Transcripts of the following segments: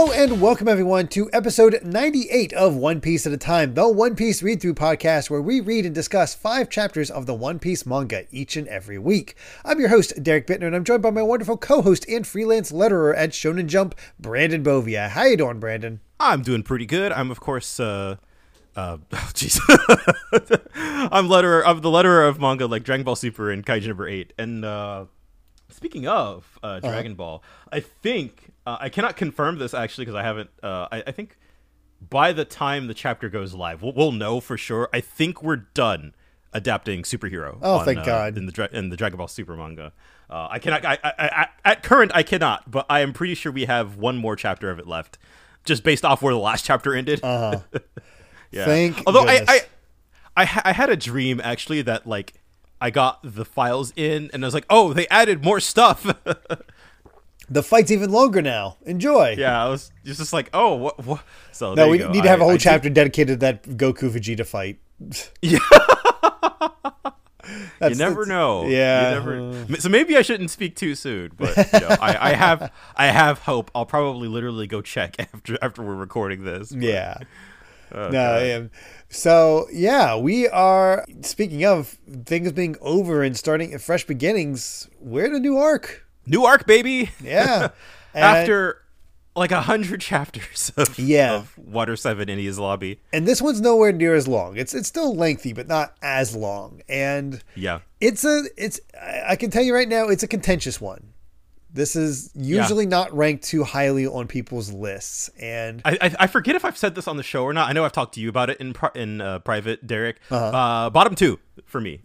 Hello and welcome everyone to episode 98 of One Piece at a Time, the One Piece read through podcast where we read and discuss five chapters of the One Piece manga each and every week. I'm your host, Derrick Bitner, and I'm joined by my wonderful co-host and freelance letterer at Shonen Jump, Brandon Bovia. How you doing, Brandon? I'm doing pretty good. I'm of course uh uh jeez. I'm letterer I'm the letterer of manga like Dragon Ball Super and Kaiju number 8. And uh speaking of uh Dragon Ball, I think uh, I cannot confirm this actually because I haven't uh I, I think by the time the chapter goes live, we'll, we'll know for sure. I think we're done adapting superhero. Oh, thank uh, God. In the in the Dragon Ball Super manga, uh, I cannot. I, I, I, at current, I cannot, but I am pretty sure we have one more chapter of it left, just based off where the last chapter ended. Uh-huh. yeah. Thank Although I. I, I, I had a dream actually that like I got the files in and I was like, oh, they added more stuff. The fight's even longer now. Enjoy. yeah, I was just, like, oh, what? what? So No, there you we go. need to have a I- whole I did- chapter dedicated to that Goku Vegeta fight. Yeah. You never know. yeah. Never, so maybe I shouldn't speak too soon, but you know, I, I have I have hope. I'll probably literally go check after after we're recording this. but- Yeah. oh, No, yeah. Um, so yeah, we are. Speaking of things being over and starting at fresh beginnings, we're in a new arc. New arc, baby. Yeah. After like a hundred chapters of, Yeah. of Water Seven Enies Lobby. and this one's nowhere near as long. It's it's still lengthy, but not as long. And Yeah. it's a it's I I can tell you right now, it's a contentious one. This is usually not ranked too highly on people's lists, and I, I I forget if I've said this on the show or not. I know I've talked to you about it in pri- in uh, private, Derrick. Uh-huh. uh bottom two for me.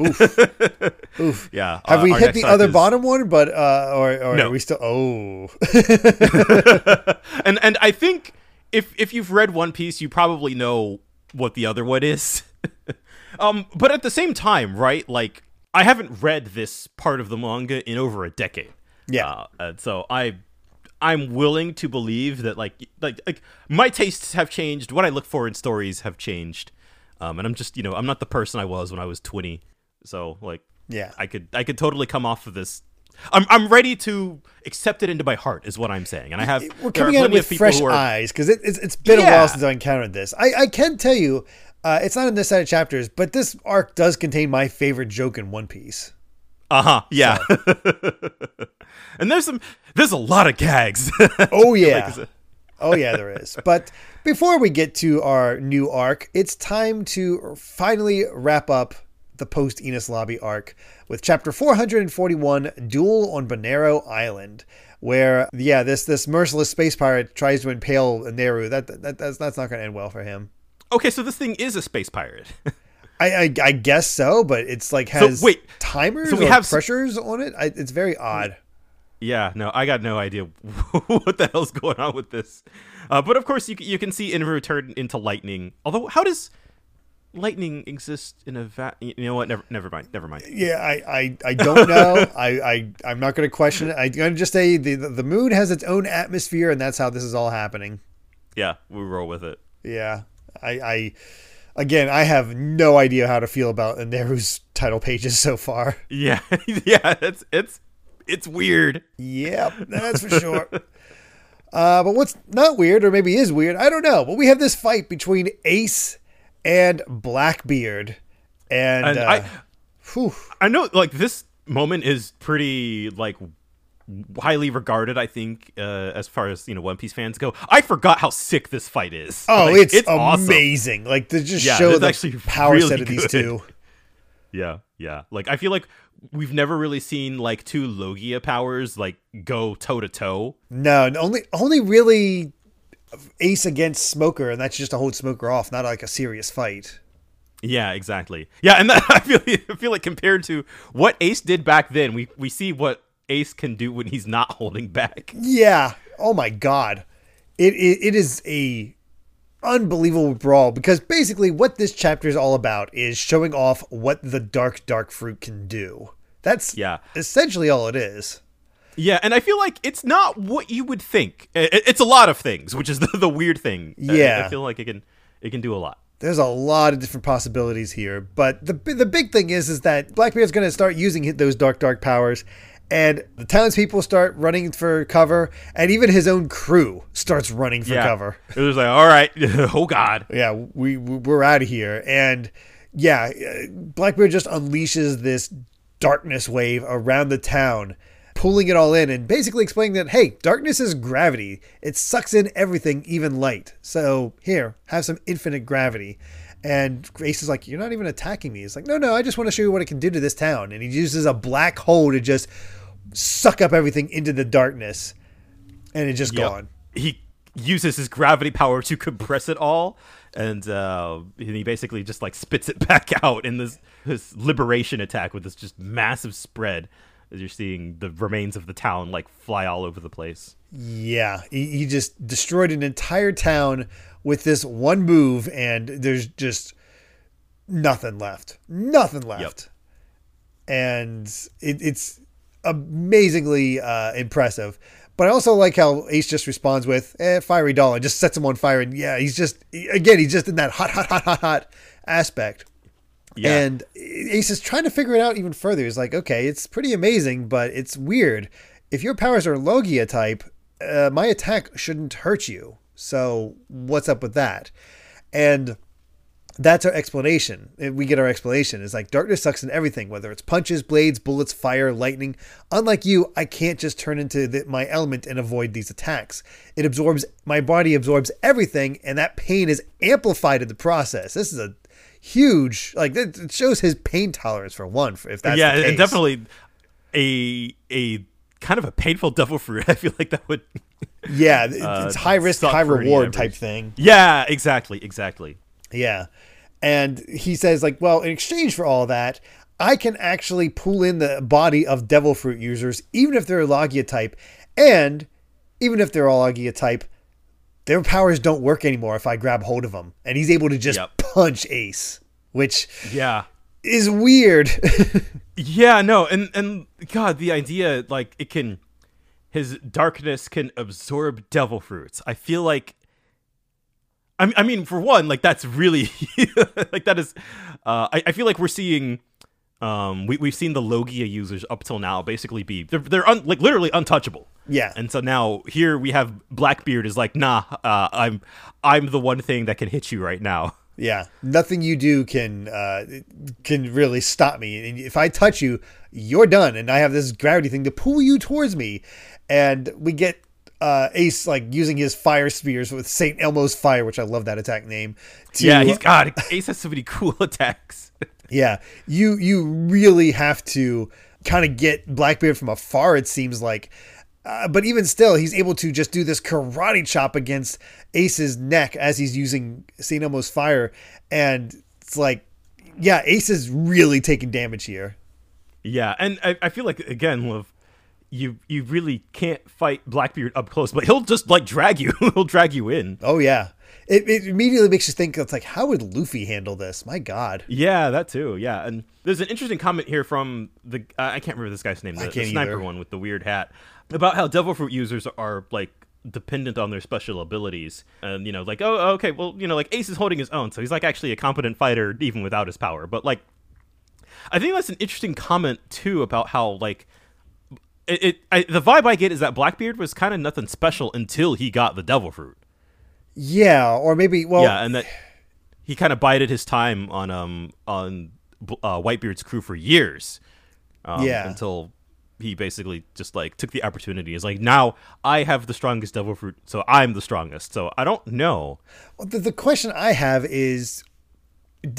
oof. yeah. Have uh, we hit the other is- bottom one? But uh, or or No. are we still? Oh, and and I think if if you've read One Piece, you probably know what the other one is. um, but at the same time, right? Like I haven't read this part of the manga in over a decade. Yeah. uh, and so I. I'm willing to believe that like like like my tastes have changed. What I look for in stories have changed, um, and I'm just you know I'm not the person I was when I was 20. So like yeah. I could I could totally come off of this. I'm I'm ready to accept it into my heart is what I'm saying, and I have. we're coming at it with fresh are- eyes because it, it's, it's been a while since I encountered this. I, I can tell you, uh, it's not in this set of chapters, but this arc does contain my favorite joke in One Piece. Uh huh. Yeah. and there's some. There's a lot of gags. Oh yeah, it- oh yeah, there is. But before we get to our new arc, it's time to finally wrap up the post Enies Lobby arc with chapter 441, Duel on Banaro Island. Where yeah, this this merciless space pirate tries to impale Eneru. That, that that's that's not going to end well for him. okay, so this thing is a space pirate. I, I, I guess so, but it's like has wait, timers so we or have pressures on it. I, it's very odd. yeah. No, I got no idea what the hell's going on with this. Uh, but of course, you you can see Eneru turn into lightning. Although, how does lightning exist in a va- You know what? Never never mind. Never mind. Yeah, I, I, I don't know. I, I I'm not going to question it. I'm going to just say the the moon has its own atmosphere, and that's how this is all happening. Yeah, we roll with it. Yeah, I, I again, I have no idea how to feel about Eneru's title pages so far. Yeah, yeah. It's it's it's weird. Yep, that's for sure. Uh, but what's not weird, or maybe is weird, I don't know. But we have this fight between Ace and Blackbeard, and, And uh, I- whew, I know, like this moment is pretty like highly regarded. I think uh, as far as you know, One Piece fans go. I forgot how sick this fight is. oh, Like, it's, awesome. amazing! Like to just Yeah, show the actually power really set of these two. Yeah, yeah. Like I feel like we've never really seen like two Logia powers like go toe to toe. No, only only really Ace against Smoker, and that's just to hold Smoker off, not like a serious fight. Yeah, exactly. Yeah, and that, I feel I feel like compared to what Ace did back then, we we see what Ace can do when he's not holding back. Yeah. Oh my God. It, it it is a unbelievable brawl because basically what this chapter is all about is showing off what the dark dark fruit can do. That's Yeah. essentially all it is. Yeah, and I feel like it's not what you would think. I- I- It's a lot of things, which is the, the weird thing. I- Yeah. I feel like it can it can do a lot. There's a lot of different possibilities here, but the the big thing is is that Blackbeard's going to start using those dark dark powers, and the townspeople start running for cover, and even his own crew starts running for yeah. cover. It was like, all right, oh god. Yeah, we we- we're out of here, and yeah, uh, Blackbeard just unleashes this darkness wave around the town, pulling it all in, and basically explaining that hey, darkness is gravity. It sucks in everything, even light. So here, have some infinite gravity. And Ace is like, You're not even attacking me. He's like, No, no, I just want to show you what it can do to this town. And he uses a black hole to just suck up everything into the darkness. And it's just Yep. gone. He uses his gravity power to compress it all, and uh, and he basically just like spits it back out in this this liberation attack with this just massive spread. As you're seeing the remains of the town like fly all over the place. Yeah, he, he just destroyed an entire town with this one move, and there's just nothing left. Nothing left. And it, it's amazingly uh, impressive. But I also like how Ace just responds with eh, "fiery doll" and just sets him on fire. And yeah, he's just again, he's just in that hot, hot, hot, hot, hot aspect. Yeah. And Ace is trying to figure it out even further. He's like, okay, it's pretty amazing, but it's weird. If your powers are Logia type, uh, my attack shouldn't hurt you. So what's up with that? And that's our explanation. We get our explanation. It's like darkness sucks in everything, whether it's punches, blades, bullets, fire, lightning. Unlike you, I can't just turn into the, my element and avoid these attacks. It absorbs, my body absorbs everything, and that pain is amplified in the process. This is a huge, like, it shows his pain tolerance for one, if that's yeah, the and definitely a a kind of a painful devil fruit. I feel like that would. Yeah, uh, it's high risk, high reward type thing. Yeah, exactly, exactly. Yeah. And he says, like, well, in exchange for all that, I can actually pull in the body of devil fruit users, even if they're a Logia type. And even if they're all Logia type, their powers don't work anymore if I grab hold of them. And he's able to just Yep. punch Ace, which Yeah. is weird. Yeah, no, and and God, the idea like it can his darkness can absorb devil fruits. I feel like I, I mean, for one, like that's really like that is. Uh, I, I feel like we're seeing. Um, we we've seen the Logia users up till now basically be they're they're un, like literally untouchable. yeah. And so now here we have Blackbeard is like, nah, uh, I'm I'm the one thing that can hit you right now. Yeah, nothing you do can uh, can really stop me. And if I touch you, you're done. And I have this gravity thing to pull you towards me. And we get uh, Ace like using his fire spears with Saint Elmo's fire, which I love that attack name. To, yeah, he's God. Ace has so many cool attacks. yeah. You you really have to kind of get Blackbeard from afar. It seems like. Uh, but even still, he's able to just do this karate chop against Ace's neck as he's using Saint Elmo's fire, and it's like, yeah, Ace is really taking damage here. Yeah, and I, I feel like again, Liv, you you really can't fight Blackbeard up close, but he'll just like drag you. he'll drag you in. Oh yeah, it, it immediately makes you think. It's like, how would Luffy handle this? My God. Yeah, that too. Yeah, and there's an interesting comment here from the uh, I can't remember this guy's name, the, the sniper either. one with the weird hat, about how Devil Fruit users are like dependent on their special abilities, and you know, like oh okay, well you know, like Ace is holding his own, so he's like actually a competent fighter even without his power. But like, I think that's an interesting comment too about how like. It, it I, the vibe I get is that Blackbeard was kind of nothing special until he got the Devil Fruit. Yeah, or maybe well, yeah, and that he kind of bided his time on um on uh, Whitebeard's crew for years. Um, Yeah. until he basically just like took the opportunity. Is like now I have the strongest devil fruit, so I'm the strongest. So I don't know. The, the question I have is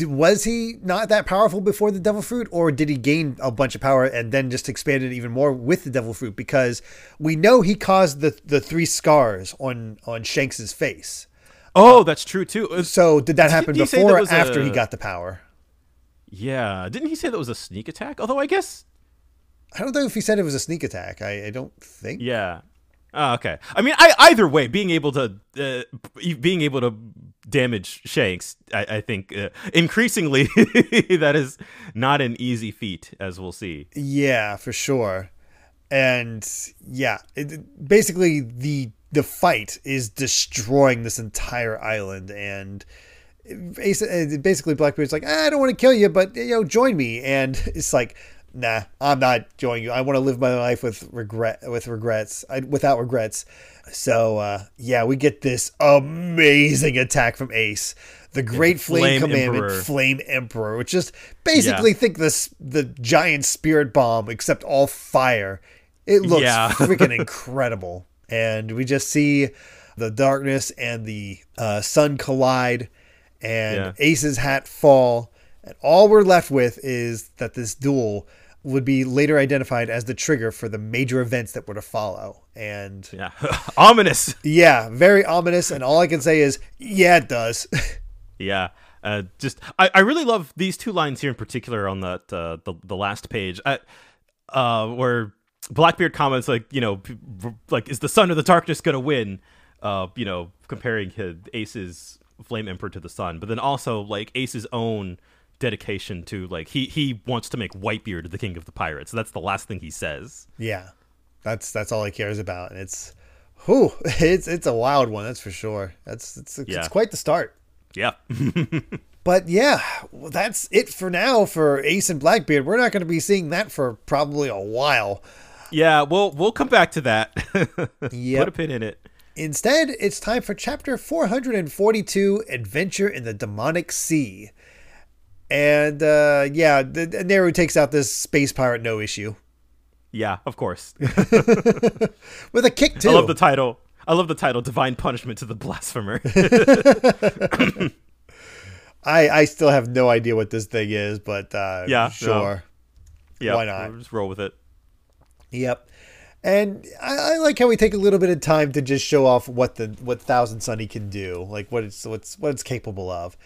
was he not that powerful before the devil fruit or did he gain a bunch of power and then just expanded it even more with the devil fruit because we know he caused the the three scars on on Shanks's face. Oh, that's true too. Uh, So did that happen before or after he got the power? Yeah, didn't he say that was a sneak attack? Although I guess I don't know if he said it was a sneak attack. I, I don't think. yeah. Oh, okay. I mean, I, either way, being able to uh, being able to damage Shanks, I, I think uh, increasingly that is not an easy feat, as we'll see. Yeah, for sure. And yeah, it, basically the the fight is destroying this entire island, and uh, basically Blackbeard's like, "Ah, I don't want to kill you, but you know, join me. And it's like nah, I'm not joining you. I want to live my life with regret, with regrets, I, without regrets. So uh, yeah, we get this amazing attack from Ace, the Great Flame, Flame Commandment, Emperor. Flame Emperor, which just basically think this the giant spirit bomb, except all fire. It looks Yeah. freaking incredible, and we just see the darkness and the uh, sun collide, and Yeah. Ace's hat fall, and all we're left with is that this duel would be later identified as the trigger for the major events that were to follow. And Yeah, ominous. yeah, very ominous. And all I can say is, yeah, it does. Yeah. Uh, just I, I really love these two lines here in particular on that uh, the the last page, uh, uh, where Blackbeard comments like you know like is the sun or the darkness gonna win? Uh, you know, comparing his Ace's Flame Emperor to the sun, but then also like Ace's own dedication to like he he wants to make Whitebeard the king of the pirates. That's the last thing he says. yeah, that's that's all he cares about. And it's, whew, it's it's a wild one, that's for sure. That's it's it's Yeah. quite the start. Yeah. But yeah, well, that's it for now for Ace and Blackbeard. We're not going to be seeing that for probably a while. yeah, we'll we'll come back to that. Yep. Put a pin in it. Instead, it's time for chapter 442 Adventure in the Demonic Sea. And uh, yeah, the, the Eneru takes out this space pirate no issue Yeah, of course. with a kick, too. I love the title. I love the title Divine Punishment to the Blasphemer. I, I still have no idea what this thing is, but uh, Yeah, no. sure. yeah, Why not? we'll Just roll with it. Yep. And I, I like how we take a little bit of time to just show off what the what Thousand Sunny can do, like what it's what's what it's capable of.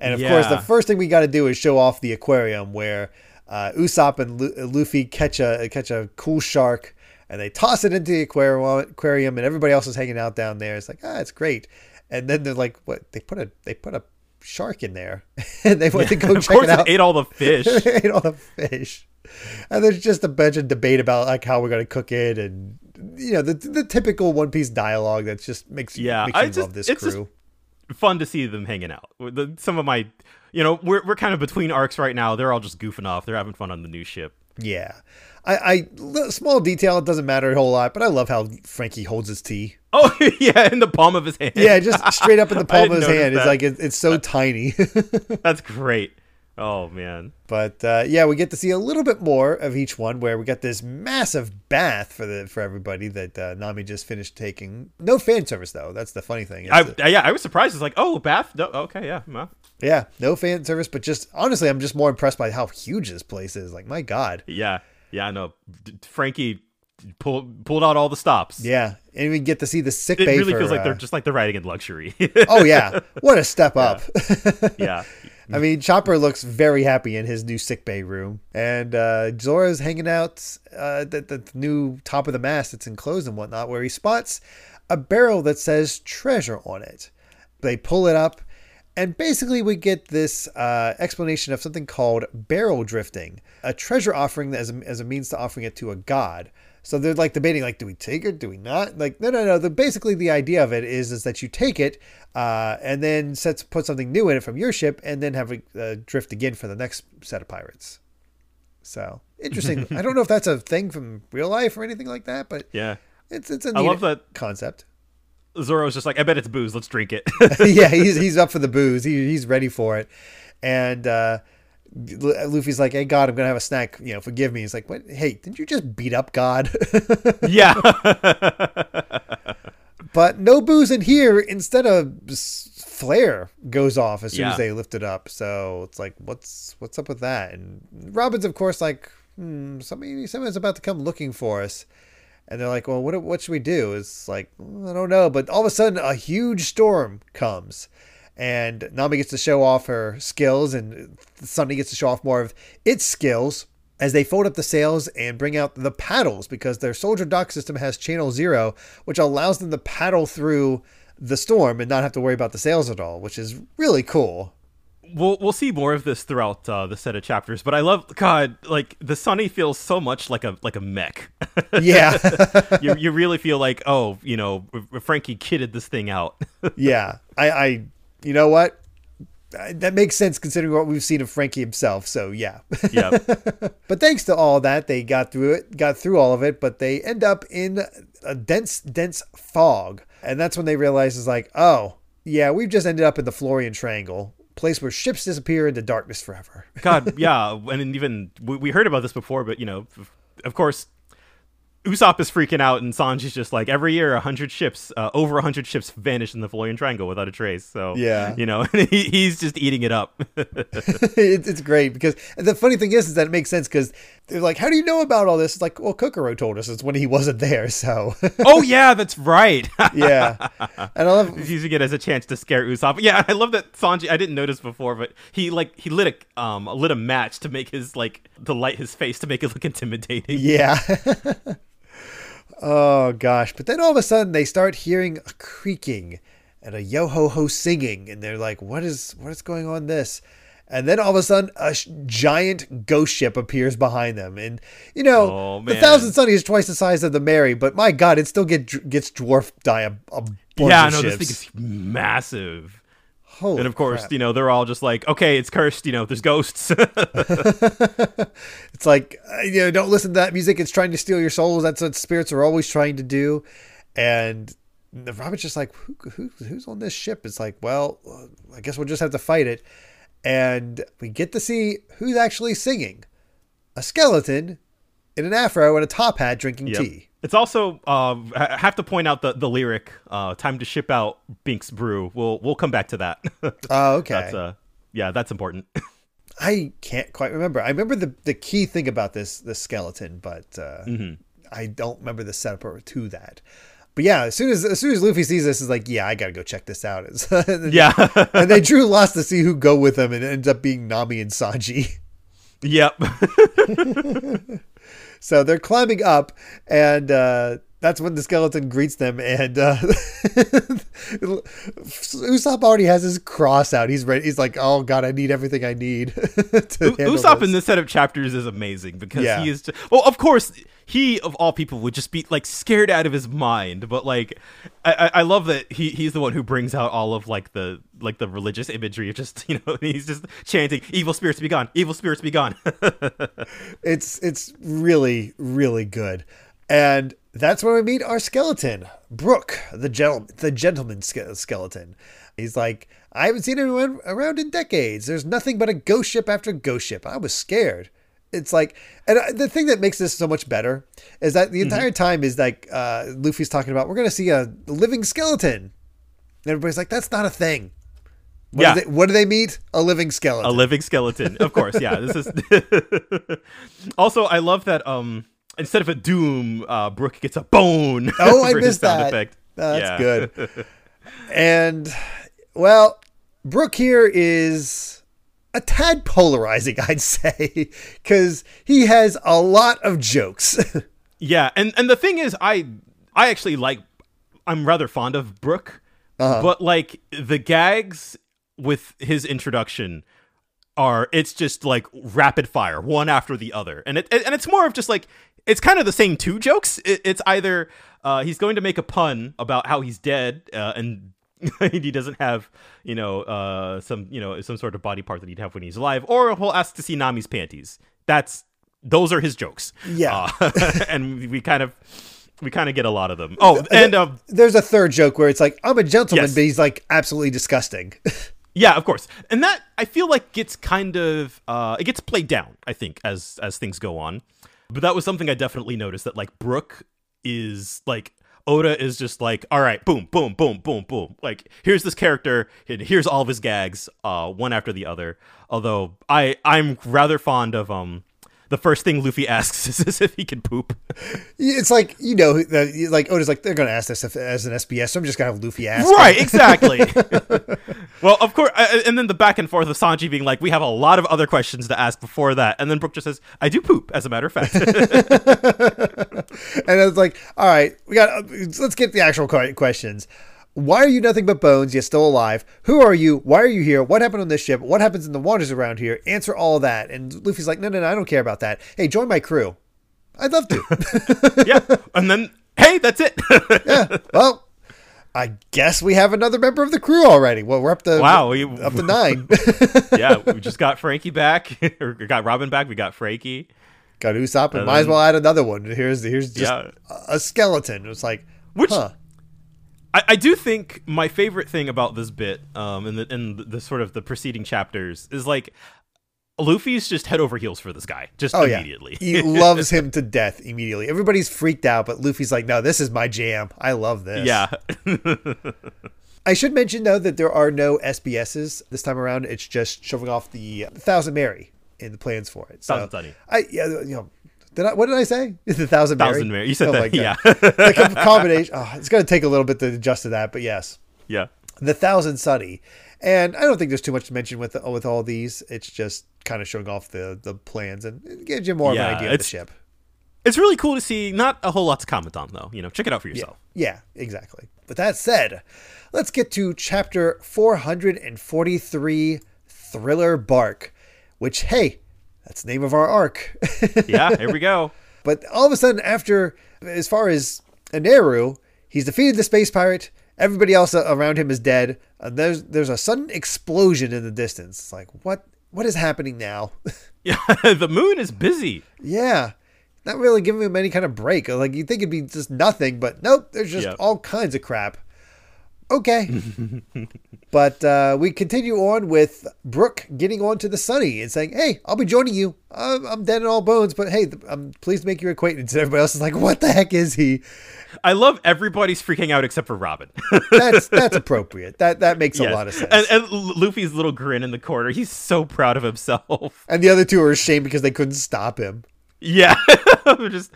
And of course, the first thing we got to do is show off the aquarium where uh, Usopp and Lu- Luffy catch a catch a cool shark and they toss it into the aquarium, aquarium, and everybody else is hanging out down there. It's like ah, it's great. And then they're like, what? They put a they put a shark in there, and they went to go of check course, it out. it ate all the fish. ate all the fish. And there's just a bunch of debate about like how we're gonna cook it, and you know the the typical One Piece dialogue that just makes Yeah, makes I you just- love this it's just- crew. Fun to see them hanging out. The, some of my, you know, we're we're kind of between arcs right now. They're all just goofing off. They're having fun on the new ship. yeah, I, I small detail it doesn't matter a whole lot, but I love how Franky holds his tea. Oh yeah, in the palm of his hand. Yeah, just straight up in the palm of his hand. It's like it, it's so tiny. that's great. Oh man. But uh, yeah, we get to see a little bit more of each one, where we got this massive bath for the for everybody that uh, Nami just finished taking. No fan service though. That's the funny thing. I, the- yeah, I was surprised. It's like, oh, bath. No, okay, yeah. yeah, no fan service, but just honestly, I'm just more impressed by how huge this place is. Like, my God. Yeah, yeah. I know. D- Franky pulled pulled out all the stops. Yeah, and we get to see the sick It really for, feels like uh, they're just like they're riding in luxury. oh yeah, what a step up. yeah. I mean, Chopper looks very happy in his new sick bay room, and uh, Zoro's hanging out uh, at the, the new top of the mast that's enclosed and whatnot, where he spots a barrel that says treasure on it. They pull it up, and basically we get this uh, explanation of something called barrel drifting, a treasure offering as a, as a means to offering it to a god. So they're like debating, like, do we take it? Do we not? Like, no, no, no. The basically the idea of it is is that you take it uh, and then set put something new in it from your ship, and then have it uh, drift again for the next set of pirates. So interesting. I don't know if that's a thing from real life or anything like that, but Yeah. it's it's a I love that concept. Zoro's just like, I bet it's booze. Let's drink it. yeah, he's he's up for the booze. He, he's ready for it. And uh, Luffy's like, "Hey God, I'm gonna have a snack. You know, forgive me." He's like, "What? Hey, didn't you just beat up God?" yeah. but no booze in here. Instead of flare goes off as soon Yeah. as they lift it up. So it's like, what's what's up with that? And Robin's of course like, hmm, somebody someone's about to come looking for us. And they're like, well, what what should we do? It's like, "Mm, I don't know. But all of a sudden, a huge storm comes. And Nami gets to show off her skills, and Sunny gets to show off more of its skills as they fold up the sails and bring out the paddles because their soldier dock system has channel zero, which allows them to paddle through the storm and not have to worry about the sails at all, which is really cool. we'll we'll see more of this throughout uh, the set of chapters. But I love God, like the Sunny feels so much like a like a mech. Yeah. you you really feel like oh you know Franky kitted this thing out. yeah. I, I, you know what? uh, that makes sense considering what we've seen of Franky himself. So yeah. Yeah. but thanks to all that, they got through it, got through all of it, but they end up in a dense, dense fog. And that's when they realize is like, oh, yeah, we've just ended up in the Florian Triangle, place where ships disappear into darkness forever. God, yeah, and even we, we heard about this before, but you know, of course, Usopp is freaking out, and Sanji's just like every year, hundred ships, uh, over hundred ships vanish in the Florian Triangle without a trace. So Yeah. you know, he, he's just eating it up. it's, it's great because the funny thing is, is that it makes sense because they're like, how do you know about all this? It's like, well, Kokoro told us it's when he wasn't there. So oh yeah, that's right. yeah, and I love He's using it as a chance to scare Usopp. Yeah, I love that Sanji. I didn't notice before, but he like he lit a um lit a match to make his like to light his face to make it look intimidating. Yeah. Oh gosh! But then all of a sudden they start hearing a creaking and a yo ho ho singing, and they're like, "What is what is going on?" This, and then all of a sudden a sh- giant ghost ship appears behind them, and you know Oh, the. Thousand Sunny is twice the size of the Mary, but my God, it still get gets dwarfed by a, a bunch Yeah, of no, ships. this thing is massive. Holy And of course, crap. you know, they're all just like, okay, it's cursed. You know, there's ghosts. It's like uh, you know, don't listen to that music. It's trying to steal your souls. That's what spirits are always trying to do. And the Robin's just like, who, who, who's on this ship? It's like, well, uh, I guess we'll just have to fight it. And we get to see who's actually singing: a skeleton in an afro and a top hat drinking Yep. tea. It's also uh, I have to point out the the lyric uh, "Time to ship out Binks Brew." We'll we'll come back to that. Oh, okay. That's uh, yeah, that's important. I can't quite remember. I remember the the key thing about this this skeleton, but uh, I don't remember the setup to that. But yeah, as soon as as soon as Luffy sees this, is like, yeah, I gotta go check this out. It's- yeah, and they drew lots to see who go with them, and it ends up being Nami and Sanji. yep. So they're climbing up, and uh, that's when the skeleton greets them. And uh, Usopp already has his cross out. He's ready. He's like, "Oh God, I need everything I need." handle Usopp this. in this set of chapters is amazing because Yeah. he is just, well of course he of all people would just be like scared out of his mind but like I, I I love that he he's the one who brings out all of like the like the religious imagery of just you know he's just chanting evil spirits be gone evil spirits be gone it's it's really really good and that's where we meet our skeleton brook the gentleman the gentleman ske- skeleton. He's like i haven't seen anyone around in decades. There's nothing but a ghost ship after ghost ship. I was scared. It's like and I- the thing that makes this so much better is that the entire time is like uh luffy's talking about we're gonna see a living skeleton. And everybody's like that's not a thing. What, Yeah. do, they, what do they meet? A living skeleton. a living skeleton. Of course. Yeah this is also i love that um instead of a doom uh brook gets a bone Oh, I missed that. effect. That's Yeah. good. and well, Brook here is a tad polarizing, I'd say, because he has a lot of jokes. Yeah, and and the thing is, I I actually like I'm rather fond of Brook, but like the gags with his introduction are it's just like rapid fire, one after the other, and it and it's more of just like it's kind of the same two jokes. It, it's either uh, he's going to make a pun about how he's dead uh, and. he doesn't have, you know, uh, some, you know, some sort of body part that he'd have when he's alive, or he'll ask to see Nami's panties. That's those are his jokes. Yeah. Uh, and we- we kind of we kind of get a lot of them. Oh, and um, There's a third joke where it's like, I'm a gentleman, Yes. but he's like absolutely disgusting. yeah, of course. And that I feel like gets kind of uh, it gets played down. I think as as things go on, but that was something I definitely noticed that like Brook is like. Oda is just like, all right, boom, boom, boom, boom, boom. Like, here's this character, and here's all of his gags, uh, one after the other. Although I, I'm rather fond of um, the first thing Luffy asks is if he can poop. it's like, you know, like Oda's like, they're going to ask this if- as an SBS, so I'm just going to have Luffy ask. Right, exactly. well, of course, uh, and then the back and forth of Sanji being like, "We have a lot of other questions to ask before that," and then Brook just says, "I do poop." As a matter of fact, And it's like, all right, we got. Let's get the actual questions. Why are you nothing but bones? Yet still alive. Who are you? Why are you here? What happened on this ship? What happens in the waters around here? Answer all that. And Luffy's like, no, no, no, I don't care about that. Hey, join my crew. I'd love to. yeah, and then hey, that's it. yeah. Well, I guess we have another member of the crew already. Well, we're up to Wow, we- up to nine. yeah, we just got Franky back, or got Robin back. We got Franky. Got Usopp, and And might as um, well add another one. Here's here's just Yeah. a- a skeleton. It's like, Which- huh. I, I do think my favorite thing about this bit, um, in the in the, the sort of the preceding chapters, is like Luffy's just head over heels for this guy, just Oh immediately. yeah, he loves him to death immediately. Everybody's freaked out, but Luffy's like, no, this is my jam. I love this. yeah, I should mention though that there are no SBSs this time around. It's just shoving off the Thousand Mary in the plans for it. So Thousand Sunny. I yeah, you know, did I? What did I say? The Thousand Mary. Thousand Mary. You said Oh that, yeah. the com- combination. Oh, it's going to take a little bit to adjust to that, but yes, yeah. the Thousand Sunny. And I don't think there's too much to mention with with all these. It's just kind of showing off the the plans and it gives you more of an idea of the ship. It's really cool to see. Not a whole lot to comment on, though. You know, check it out for yourself. Yeah, exactly. With that said, let's get to chapter 443 Thriller Bark, which, hey, that's the name of our arc. Yeah, here we go. but all of a sudden, after, as far as Eneru, he's defeated the space pirate. Everybody else around him is dead. And there's there's a sudden explosion in the distance. It's like, what what is happening now? Yeah, the moon is busy. yeah. Not really giving him any kind of break. Like you'd think it'd be just nothing, but nope, there's just Yep. all kinds of crap. Okay. but uh, we continue on with Brook getting on to the Sunny and saying, Hey, I'll be joining you. I'm, I'm dead in all bones, but hey, I'm pleased to make your acquaintance. And everybody else is like, What the heck is he? I love everybody's freaking out except for Robin. That's that's appropriate. That that makes a lot of sense. And, and Luffy's little grin in the corner. He's so proud of himself. And the other two are ashamed because they couldn't stop him. Yeah, just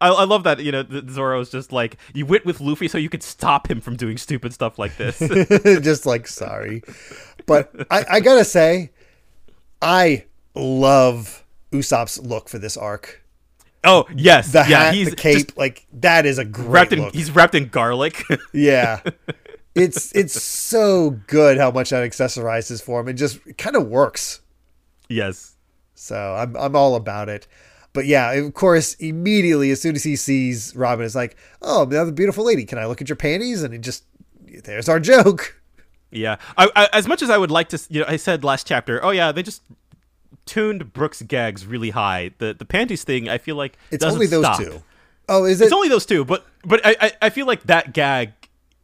I, I love that. You know, Zoro's just like you went with Luffy so you could stop him from doing stupid stuff like this. just like sorry. But I, I gotta say i love usopp's look for this arc. Oh yes, the yeah, hat he's the cape like that is a great wrapped in look. he's wrapped in garlic. yeah. It's it's so good how much that accessorizes for him. It just kind of works. Yes, so I'm, I'm all about it but yeah of course immediately as soon as he sees robin it's like oh another beautiful lady can i look at your panties and it just there's our joke yeah. I, I, as much as I would like to, you know, I said last chapter. Oh yeah, they just tuned Brook's gags really high. The the panties thing, I feel like it's only those stop. two. Oh, is it It's only those two, but but I, I I feel like that gag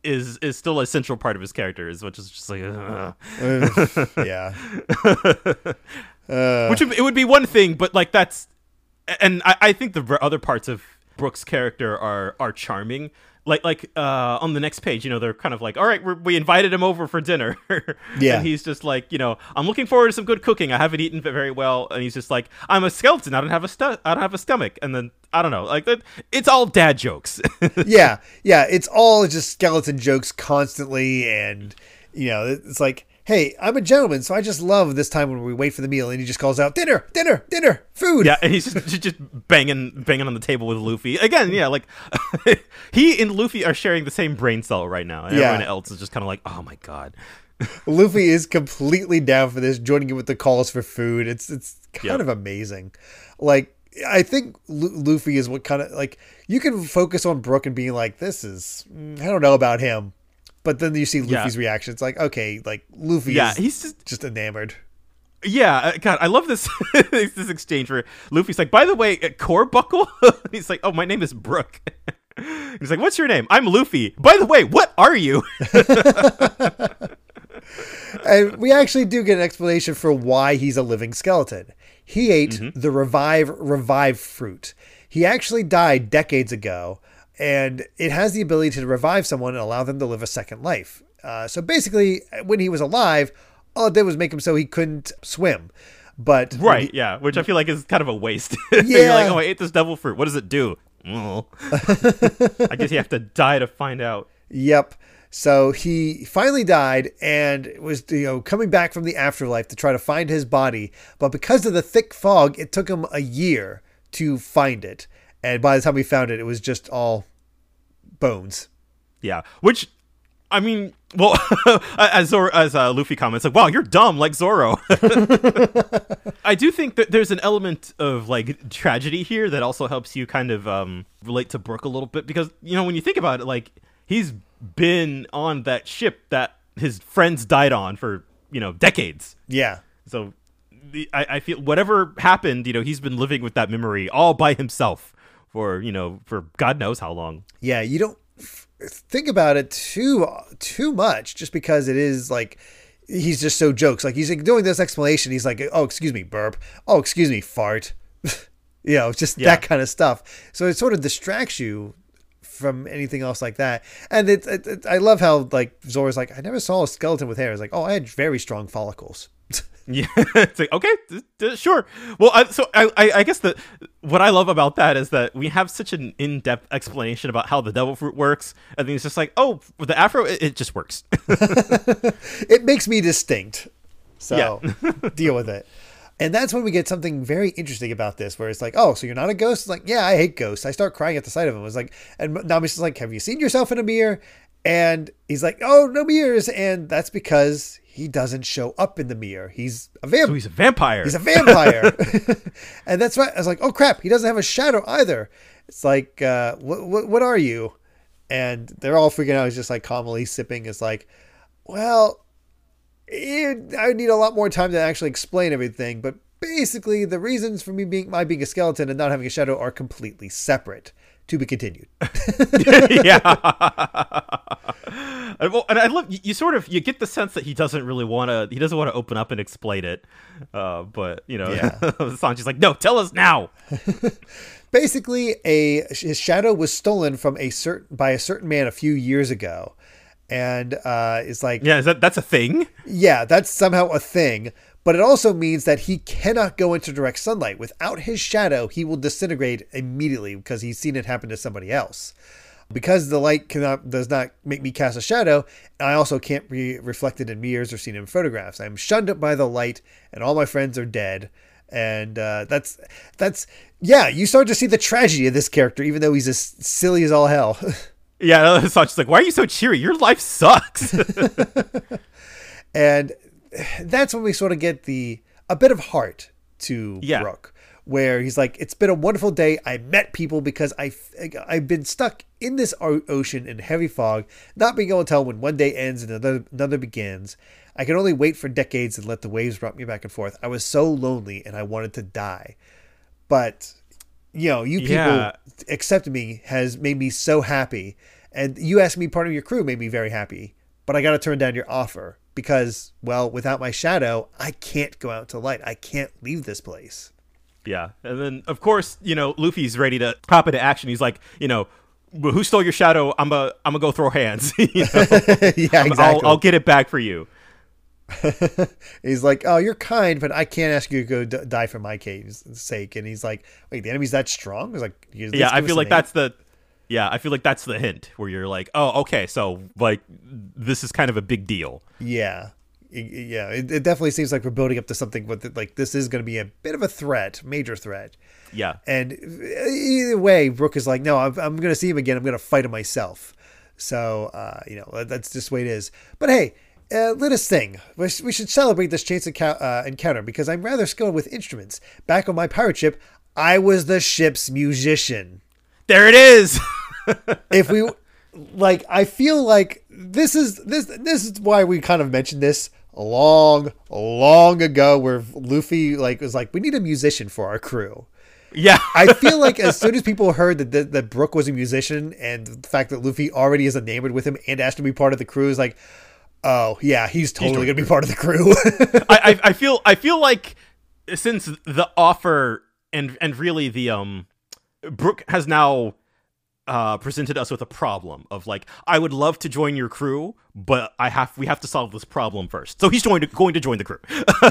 is is still a central part of his character, as much as just like. yeah Which would, it would be one thing, but like that's, and I, I think the other parts of Brook's character are are charming. Like like uh, on the next page, you know, they're kind of like, all right, we're, we invited him over for dinner, Yeah. and he's just like, you know, I'm looking forward to some good cooking. I haven't eaten very well, and he's just like, I'm a skeleton. I don't have a stu- I don't have a stomach, and then I don't know, like that. It's all dad jokes. yeah, yeah, it's all just skeleton jokes constantly, and you know, it's like, hey, I'm a gentleman, so I just love this time when we wait for the meal, and he just calls out, dinner, dinner, dinner, food. Yeah, and he's just, just banging banging on the table with Luffy again. Yeah, like he and Luffy are sharing the same brain cell right now, and Yeah. everyone else is just kind of like, oh my god. Luffy is completely down for this, joining in with the calls for food. It's it's kind Yep. of amazing. Like I think Lu- Luffy is what kind of like you can focus on Brook and being like, this is mm, I don't know about him, but then you see Yeah. Luffy's reaction. It's like, okay, like Luffy Yeah, he's just just enamored. yeah. uh, God, I love this this exchange where Luffy's like, by the way, uh, core buckle. he's like, oh, my name is Brook. he's like, what's your name? I'm Luffy. By the way, what are you? And we actually do get an explanation for why he's a living skeleton. He ate the revive revive fruit. He actually died decades ago, and it has the ability to revive someone and allow them to live a second life. Uh, so basically, when he was alive, all it did was make him so he couldn't swim. But right. he- yeah, which I feel like is kind of a waste. You're Yeah. like, oh, I ate this devil fruit. What does it do? I guess you have to die to find out. Yep. So he finally died and was you know coming back from the afterlife to try to find his body, but because of the thick fog, it took him a year to find it. And by the time we found it, it was just all bones. Yeah, which I mean, well, as Zoro, as uh, Luffy comments, like, "Wow, you're dumb, like Zoro." I do think that there's an element of like tragedy here that also helps you kind of um, relate to Brook a little bit because you know when you think about it, like he's been on that ship that his friends died on for you know decades. Yeah. So the, I, I feel whatever happened, you know, he's been living with that memory all by himself for you know for God knows how long. Yeah, you don't think about it too too much, just because it is like he's just so jokes. Like he's like doing this explanation. He's like, "Oh, excuse me, burp. Oh, excuse me, fart." you know, just Yeah. that kind of stuff. So it sort of distracts you from anything else like that. And it, it, it- I love how like Zoro's like, "I never saw a skeleton with hair." It's like, "Oh, I had very strong follicles." Yeah, it's like okay, d- d- sure. Well, I, so I, I, I guess that what I love about that is that we have such an in-depth explanation about how the devil fruit works, and then it's just like, oh, the afro, it, it just works. it makes me distinct. So Yeah. deal with it. And that's when we get something very interesting about this, where it's like, oh, so you're not a ghost? It's like, yeah, I hate ghosts. I start crying at the sight of them. It's like, and Nami's just like, have you seen yourself in a mirror? And he's like, oh, no mirrors. And that's because he doesn't show up in the mirror. He's a so vampire. he's a vampire. He's a vampire. and that's right. I was like, oh crap, he doesn't have a shadow either. It's like, uh, what, what, what are you? And they're all freaking out. He's just like calmly sipping. It's like, well, it, I need a lot more time to actually explain everything. But basically, the reasons for me being my being a skeleton and not having a shadow are completely separate. To be continued. yeah. and, well, and I love you, you. Sort of you get the sense that he doesn't really want to. He doesn't want to open up and explain it. Uh, but you know, Yeah. Sanji's like, no, tell us now. basically a his shadow was stolen from a certain by a certain man a few years ago and uh it's like Yeah, is that that's a thing? yeah that's somehow a thing but it also means that he cannot go into direct sunlight. Without his shadow he will disintegrate immediately because he's seen it happen to somebody else. Because the light cannot does not make me cast a shadow i also can't be reflected in mirrors or seen in photographs. I'm shunned by the light and all my friends are dead. And uh, that's that's yeah you start to see the tragedy of this character even though he's as silly as all hell. Yeah, Sanji's like, why are you so cheery? Your life sucks. and that's when we sort of get the a bit of heart to Yeah. Brook, where he's like, "It's been a wonderful day. I met people because I I've been stuck in this ocean in heavy fog, not being able to tell when one day ends and another another begins. I can only wait for decades and let the waves rock me back and forth. I was so lonely and I wanted to die, but." You know, you people Yeah. accepting me has made me so happy, and you asking me part of your crew made me very happy. But I got to turn down your offer because, well, without my shadow, I can't go out to light. I can't leave this place. yeah, and then of course, you know, Luffy's ready to hop into action. He's like, you know, who stole your shadow? I'm a, I'm gonna go throw hands. yeah, exactly. I'll, I'll get it back for you. he's like, "Oh, you're kind, but I can't ask you to go d- die for my cave's sake." And he's like, "Wait, the enemy's that strong?" He's like, "You at least yeah, I feel like name." that's the yeah, I feel like that's the hint where you're like, oh, okay, so like this is kind of a big deal. yeah." Yeah, it, it definitely seems like we're building up to something with like this is going to be a bit of a threat, major threat. Yeah, And either way, Brook is like, no, I'm, I'm going to see him again. I'm going to fight him myself. So, uh, you know, that's just the way it is. But hey, uh, let us sing. We sh- we should celebrate this chance encou- uh, encounter because I'm rather skilled with instruments. Back on my pirate ship, I was the ship's musician. There it is. If we, like, I feel like this is this this is why we kind of mentioned this long, long ago, where Luffy like was like, we need a musician for our crew. yeah, I feel like as soon as people heard that, that that Brook was a musician and the fact that Luffy already is enamored with him and asked to be part of the crew is like, oh yeah, he's totally gonna be part of the crew. I, I I feel I feel like since the offer and and really the um Brook has now uh presented us with a problem of like I would love to join your crew, but I have we have to solve this problem first. So he's going to going to join the crew.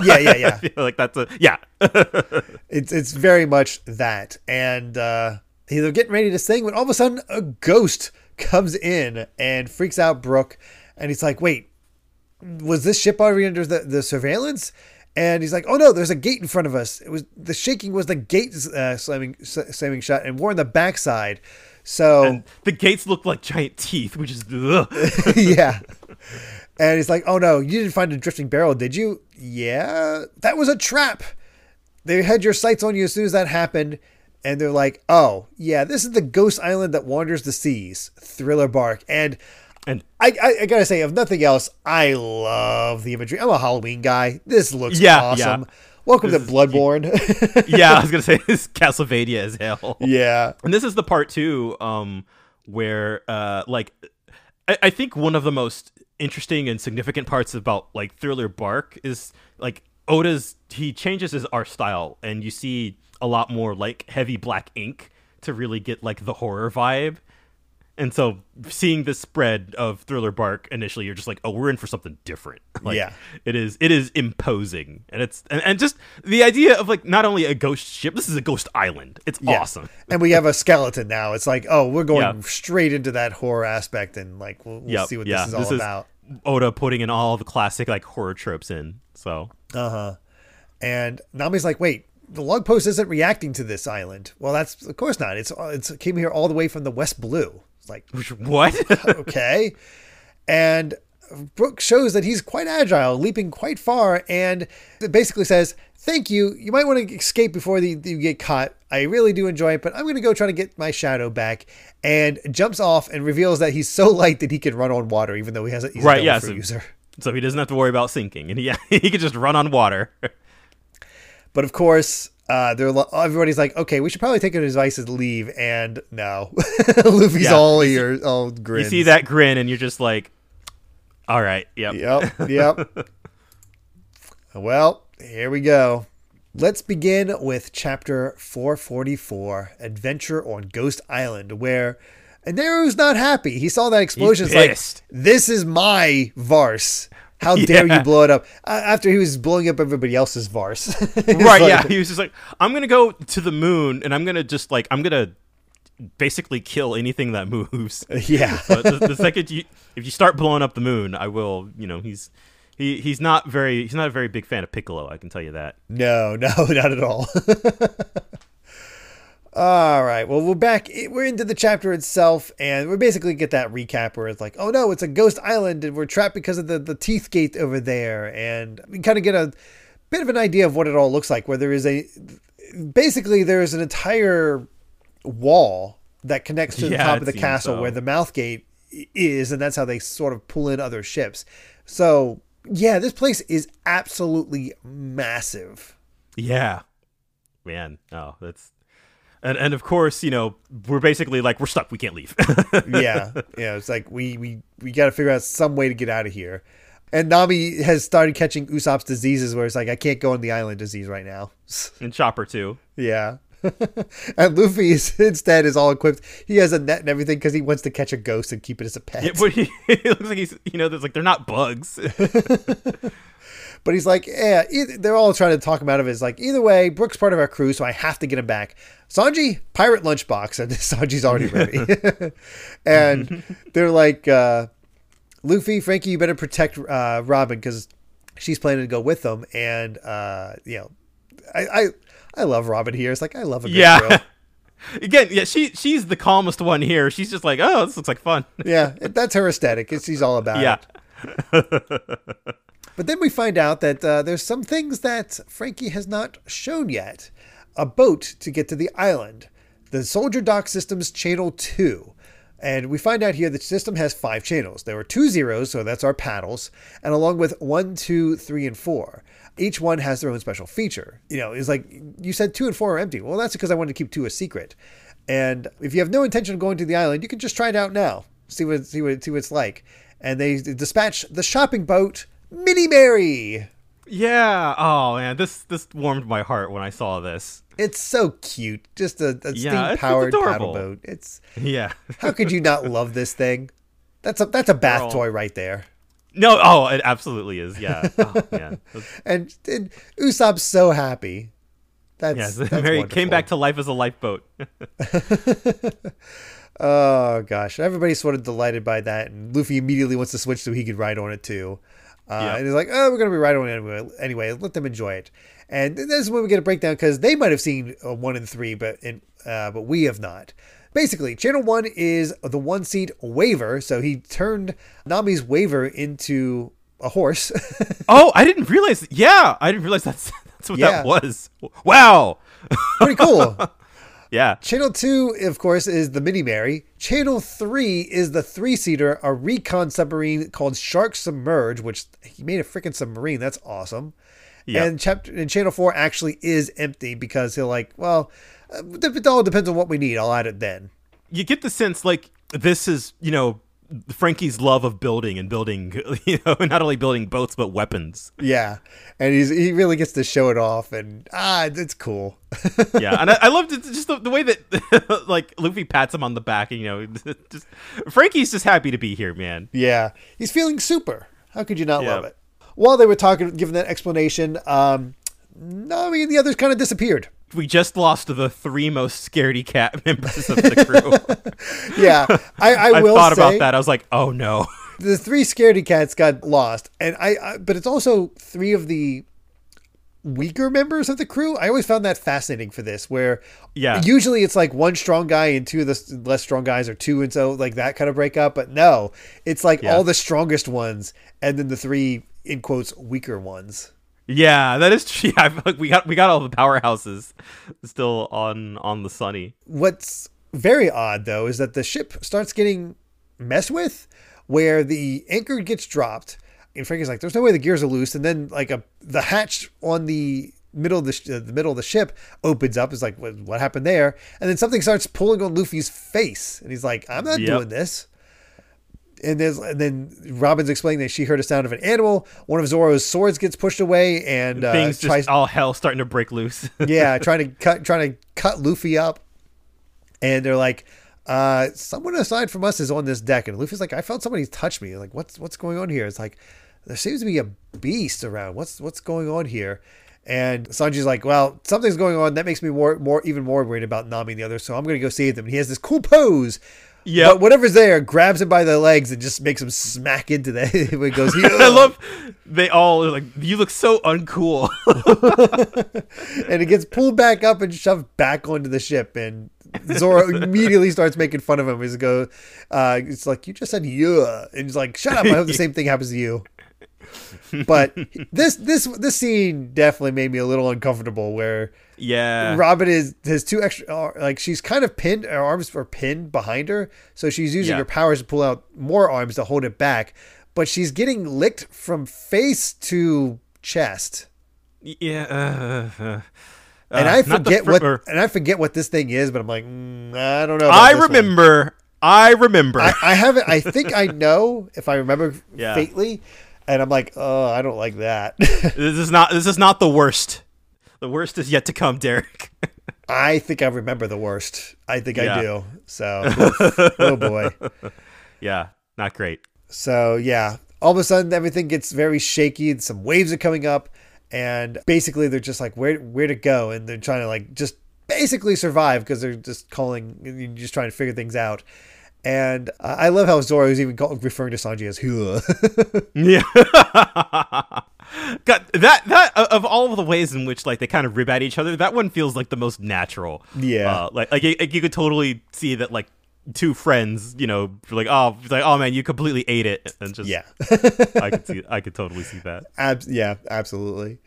yeah, yeah, yeah. Like that's a yeah. It's it's very much that, and uh, they're getting ready to sing when all of a sudden a ghost comes in and freaks out Brook, and he's like, wait, was this ship already under the, the surveillance? And he's like, "Oh no, there's a gate in front of us. It was the shaking was the gate uh, slamming slamming shut, and we're on the backside. So and the gates look like giant teeth, which is yeah. And he's like, "Oh no, you didn't find a drifting barrel, did you? Yeah, that was a trap. They had your sights on you as soon as that happened, and they're like, "Oh, yeah, this is the ghost island that wanders the seas." Thriller bark, and And I, I, I gotta say, if nothing else, I love the imagery. I'm a Halloween guy. This looks Yeah, awesome. yeah. Welcome This to is- yeah, I was gonna say this Castlevania as hell. yeah, And this is the part too, um, where uh, like I, I think one of the most interesting and significant parts about like Thriller Bark is like Oda's he changes his art style, and you see a lot more like heavy black ink to really get like the horror vibe. And so seeing this spread of Thriller Bark initially, you're just like, oh, we're in for something different. Like, Yeah. it is it is imposing, and it's and, and just the idea of like not only a ghost ship, this is a ghost island. It's Yeah. awesome. and we have a skeleton now. It's like, oh, we're going Yeah. straight into that horror aspect, and like we'll, we'll Yep, see what yeah, this is all about. Oda putting in all the classic like horror tropes in. So Uh huh. And Nami's like, wait, the log post isn't reacting to this island. Well, that's of course not. It's it's it came here all the way from the West Blue. It's like what? okay. And Brook shows that he's quite agile, leaping quite far, and it basically says, Thank you. You might want to escape before the, you get caught. I really do enjoy it, but I'm going to go try to get my shadow back. And jumps off and reveals that he's so light that he can run on water, even though he has a, he's Right, a yeah, so- user. so he doesn't have to worry about sinking, and he he can just run on water. But of course, uh, they're everybody's like, okay, we should probably take his advice and leave. And no, Luffy's Yeah. all ear, all grin. you see that grin, and you're just like, all right, yep. Yep, yep. well, here we go. Let's begin with chapter 444 Adventure on Ghost Island, where Eneru's not happy. He saw that explosion. It's like, this is my Vars. How dare Yeah. you blow it up? Uh, after he was blowing up everybody else's Vars. Right, like- yeah. He was just like, I'm gonna go to the moon, and I'm gonna just like, I'm gonna basically kill anything that moves. Yeah. but the, the second you, if you start blowing up the moon, I will. You know, he's he he's not very he's not a very big fan of Piccolo. I can tell you that. No, no, not at all. All right. Well, we're back. Eh, we're into the chapter itself, and we basically get that recap where it's like, oh no, it's a ghost island, and we're trapped because of the, the teeth gate over there. And we kind of get a bit of an idea of what it all looks like, where there is a basically there is an entire wall that connects to the Yeah, top of the castle so. where the mouth gate is, and that's how they sort of pull in other ships. So, yeah, this place is absolutely massive. Yeah, man. Oh, that's and and of course, you know, we're basically like we're stuck. We can't leave. yeah, yeah. It's like we we we got to figure out some way to get out of here. And Nami has started catching Usopp's diseases, where it's like I can't go on the island disease right now. and Chopper too. yeah. and Luffy is instead is all equipped. He has a net and everything because he wants to catch a ghost and keep it as a pet. Yeah, but he, it looks like he's you know, there's like they're not bugs. But he's like, yeah, either, they're all trying to talk him out of it. It's like, either way, Brook's part of our crew, so I have to get him back. Sanji, pirate lunchbox, and Sanji's already ready. and they're like, uh, Luffy, Franky, you better protect uh, Robin because she's planning to go with them. And uh, you know, I, I I love Robin here. It's like I love a good yeah. girl. Again, yeah, she she's the calmest one here. She's just like, oh, this looks like fun. Yeah, that's her aesthetic. She's all about yeah. it. But then we find out that uh, there's some things that Franky has not shown yet. A boat to get to the island. The Soldier Dock System's Channel 2. And we find out here the system has five channels. There are two zeros, so that's our paddles, and along with one, two, three, and four. Each one has their own special feature. You know, it's like you said two and four are empty. Well, that's because I wanted to keep two a secret. And if you have no intention of going to the island, you can just try it out now. See what see what see what it's like. And they dispatch the shopping boat, Mini Merry. Yeah. Oh man, this this warmed my heart when I saw this. It's so cute. Just a, a Yeah, steam powered paddle boat. It's Yeah. how could you not love this thing? That's a that's a bath Girl. toy right there. No. Oh, it absolutely is. Yeah. Oh, man. And, and Usopp's so happy. That's, Yes. that's Mary wonderful. came back to life as a lifeboat. Oh gosh, everybody's sort of delighted by that, and Luffy immediately wants to switch so he could ride on it too. Uh, Yeah. And he's like, "Oh, we're gonna be riding on it anyway. Anyway, let them enjoy it." And this is when we get a breakdown because they might have seen uh, one and three, but in, uh, but we have not. Basically, channel one is the one seat Waver, so he turned Nami's Waver into a horse. oh, I didn't realize. Yeah, I didn't realize that's that's what Yeah. that was. Wow. Pretty cool. Yeah. Channel 2, of course, is the Mini Merry. Channel 3 is the three seater, a recon submarine called Shark Submerge, which he made a freaking submarine. That's awesome. Yep. And chapter and channel 4 actually is empty because he'll like, well, uh, it all depends on what we need. I'll add it then. You get the sense like this is, you know, Franky's love of building and building, you know, not only building boats but weapons. Yeah, and he's he really gets to show it off, and ah, it's cool. yeah, and I, I loved it, just the, the way that like Luffy pats him on the back, and you know, just Franky's just happy to be here, man. Yeah, he's feeling super. How could you not Yeah. love it? While they were talking, giving that explanation, um, no, I mean the others kind of disappeared. We just lost the three most scaredy cat members of the crew. Yeah, I, I I will thought say about that. I was like, oh no. the three scaredy cats got lost, and I, I, but it's also three of the weaker members of the crew. I always found that fascinating for this, where Yeah. usually it's like one strong guy and two of the less strong guys, or two and so like that kind of breakup. But no, it's like Yeah. all the strongest ones, and then the three in quotes weaker ones. Yeah, that is true. Yeah, I feel like we got we got all the powerhouses still on on the sunny. What's very odd though is that the ship starts getting messed with, where the anchor gets dropped, and Franky's like, "There's no way the gears are loose," and then like a the hatch on the middle of the, sh- uh, the middle of the ship opens up. It's like, what, what happened there? And then something starts pulling on Luffy's face, and he's like, "I'm not Yep. doing this." And, there's, and then Robin's explaining that she heard a sound of an animal. One of Zoro's swords gets pushed away, and uh, Things just tries all hell starting to break loose. yeah, trying to cut trying to cut Luffy up. And they're like, uh, someone aside from us is on this deck. And Luffy's like, I felt somebody touch me. Like, what's what's going on here? It's like there seems to be a beast around. What's what's going on here? And Sanji's like, well, something's going on. That makes me more more even more worried about Nami and the others. So I'm gonna go save them. And he has this cool pose. Yeah. But whatever's there grabs him by the legs and just makes him smack into the. It goes. I love they all are like you look so uncool. and it gets pulled back up and shoved back onto the ship and Zoro immediately starts making fun of him. He's go, uh, it's like you just said yeah, and he's like, shut up. I hope the same thing happens to you. But this this this scene definitely made me a little uncomfortable. Where yeah. Robin is has two extra, uh, like she's kind of pinned. Her arms are pinned behind her, so she's using Yeah. her powers to pull out more arms to hold it back. But she's getting licked from face to chest. Yeah. Uh, uh, and uh, I forget fir- what or- and I forget what this thing is, but I'm like, mm, I don't know. I remember. I remember. I, I haven't. I think I know if I remember Yeah. faintly, and I'm like, oh, I don't like that. this is not. This is not the worst. The worst is yet to come, Derrick. I think I remember the worst. I think I do. So, oof. Oh, oh boy. yeah, not great. So yeah, all of a sudden everything gets very shaky. Some waves are coming up, and basically they're just like, where where to go? And they're trying to like just basically survive because they're just calling, you're just trying to figure things out. And I love how Zoro is even referring to Sanji as Hua. Yeah. God, that that of all of the ways in which like they kind of rib at each other, that one feels like the most natural. Yeah. Uh, like like, you- like you could totally see that like two friends, you know, like oh, like oh man, you completely ate it, and just yeah. I could see I could totally see that. Ab- yeah, absolutely.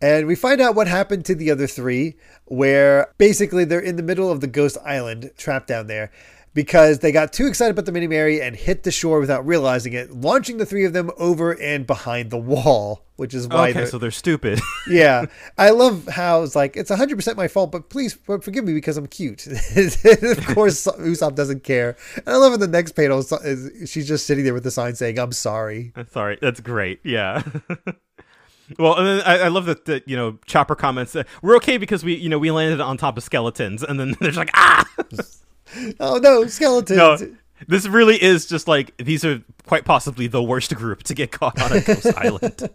And we find out what happened to the other three, where basically they're in the middle of the ghost island, trapped down there, because they got too excited about the Mini Merry and hit the shore without realizing it, launching the three of them over and behind the wall, which is why okay, they're. so they're stupid. yeah, I love how it's like it's 100% my fault, but please forgive me because I'm cute. Of course, Usopp doesn't care. And I love in the next panel, is- she's just sitting there with the sign saying, "I'm sorry." I'm sorry, that's great. Yeah. well, and then I, I love that the, you know Chopper comments uh, we're okay because we you know we landed on top of skeletons, and then they're just like ah. Oh no, skeletons! No, this really is just like these are quite possibly the worst group to get caught on a ghost island.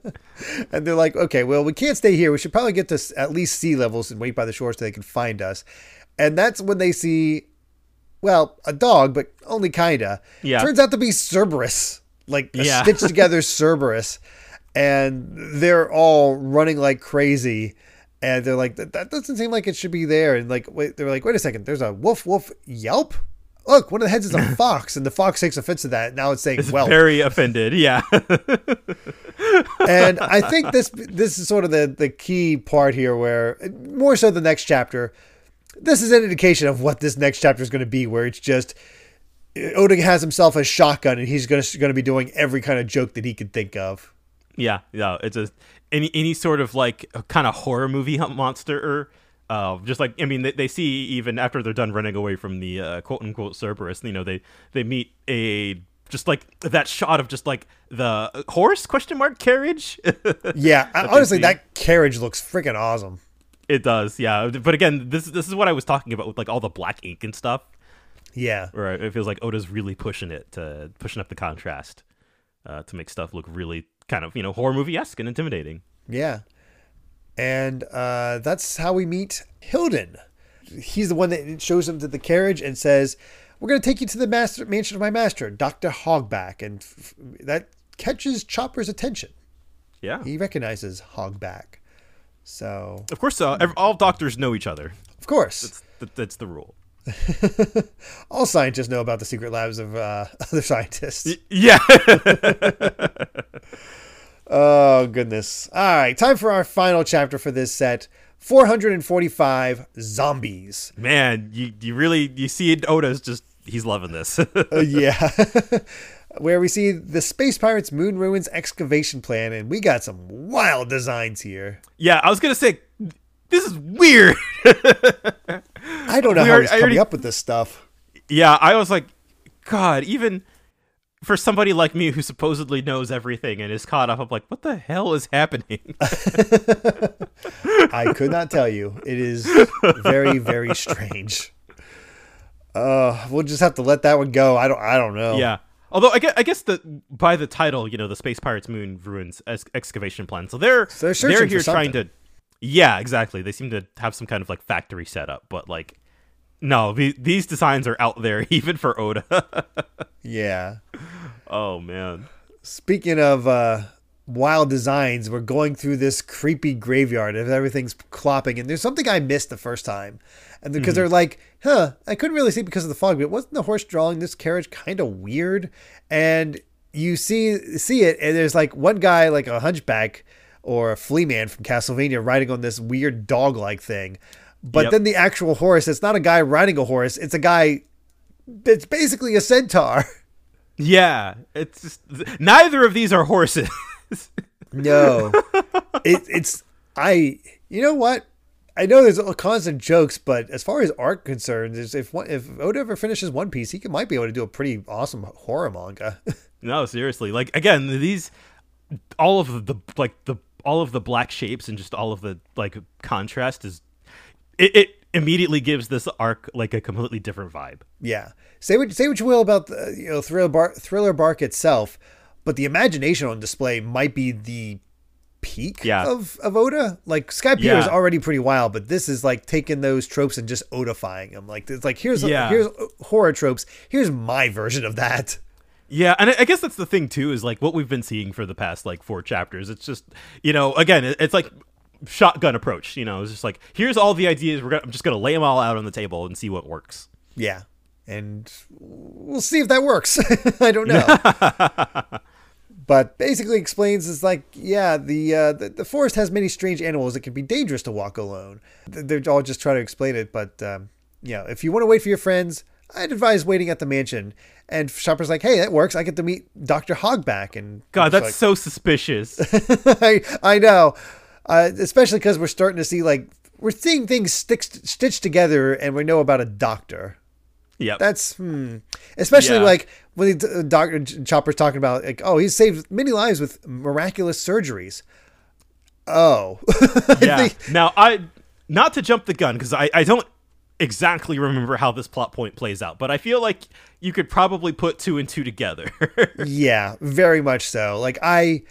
And they're like, okay, well, we can't stay here. We should probably get to at least sea levels and wait by the shore so they can find us. And that's when they see, well, a dog, but only kinda. Yeah. Turns out to be Cerberus, like a Yeah. stitched together Cerberus. And they're all running like crazy. And they're like, that, that doesn't seem like it should be there. And like, wait, they're like, wait a second, there's a woof woof yelp. Look, one of the heads is a fox, and the fox takes offense to that. Now it's saying, It's well, very offended. Yeah. and I think this this is sort of the the key part here, where more so the next chapter, this is an indication of what this next chapter is going to be, where it's just uh, Oda has himself a shotgun and he's going to going to be doing every kind of joke that he could think of. Yeah, yeah. It's a any any sort of like kind of horror movie monster. Uh, just like I mean, they, they see even after they're done running away from the uh, quote unquote Cerberus, you know, they they meet a just like that shot of just like the horse question mark carriage. yeah, honestly, that carriage looks freaking awesome. It does, yeah. But again, this this is what I was talking about with like all the black ink and stuff. Yeah, where it feels like Oda's really pushing it to pushing up the contrast uh, to make stuff look really kind of you know horror movie esque and intimidating. Yeah, and uh, that's how we meet Hildon. He's the one that shows him to the carriage and says, "We're going to take you to the master mansion of my master, Doctor Hogback," and f- that catches Chopper's attention. Yeah, he recognizes Hogback. So of course, uh, all doctors know each other. Of course, that's, that, that's the rule. all scientists know about the secret labs of uh, other scientists. Yeah. oh goodness! All right, time for our final chapter for this set. 445 zombies. Man, you you really you see Oda's just he's loving this. uh, yeah. where we see the Space Pirates Moon Ruins excavation plan, and we got some wild designs here. Yeah, I was gonna say this is weird. I don't know we how he's coming already, up with this stuff. Yeah, I was like, God, even for somebody like me who supposedly knows everything and is caught up, I'm like, what the hell is happening? I could not tell you. It is very, very strange. Uh, we'll just have to let that one go. I don't. I don't know. Yeah. Although I guess, I guess the by the title, you know, the Space Pirates Moon Ruins excavation plan. So they're so they're, they're here trying to. Yeah, exactly. They seem to have some kind of like factory setup, but like, no, the, these designs are out there even for Oda. yeah. Oh man. Speaking of uh, wild designs, we're going through this creepy graveyard and everything's clopping, and there's something I missed the first time and because mm-hmm. they're like, huh, I couldn't really see because of the fog, but wasn't the horse drawing this carriage kind of weird? And you see see it, and there's like one guy, like a hunchback or a flea man from Castlevania, riding on this weird dog like thing. But yep. then the actual horse, it's not a guy riding a horse, it's a guy. It's basically a centaur. Yeah, it's just, neither of these are horses. no, it, it's I. You know what? I know there's a constant jokes, but as far as art concerns, if one, if Oda ever finishes One Piece, he might be able to do a pretty awesome horror manga. no, seriously. Like again, these all of the like the all of the black shapes and just all of the like contrast is it, it immediately gives this arc like a completely different vibe. Yeah. Say what say what you will about the you know thriller bar, thriller bark itself, but the imagination on display might be the peak yeah. of, of Oda. Like Skypiea yeah. is already pretty wild, but this is like taking those tropes and just Odifying them. Like it's like here's yeah. here's horror tropes. Here's my version of that. Yeah, and I guess that's the thing too is like what we've been seeing for the past like four chapters. It's just you know again it's like shotgun approach. You know, it's just like here's all the ideas. We're gonna, I'm just gonna lay them all out on the table and see what works. Yeah, and we'll see if that works. I don't know. but basically explains is like yeah the, uh, the, the forest has many strange animals it can be dangerous to walk alone they're all just trying to explain it but um, you know if you want to wait for your friends i'd advise waiting at the mansion and Chopper's like hey that works i get to meet dr hogback and god that's like, so suspicious I, I know uh, especially because we're starting to see like we're seeing things stitched, stitched together and we know about a doctor yeah, that's hmm. especially yeah. like when the uh, Doctor Chopper's talking about like, oh, he's saved many lives with miraculous surgeries. Oh, yeah. Think... Now I not to jump the gun because I I don't exactly remember how this plot point plays out, but I feel like you could probably put two and two together. yeah, very much so. Like I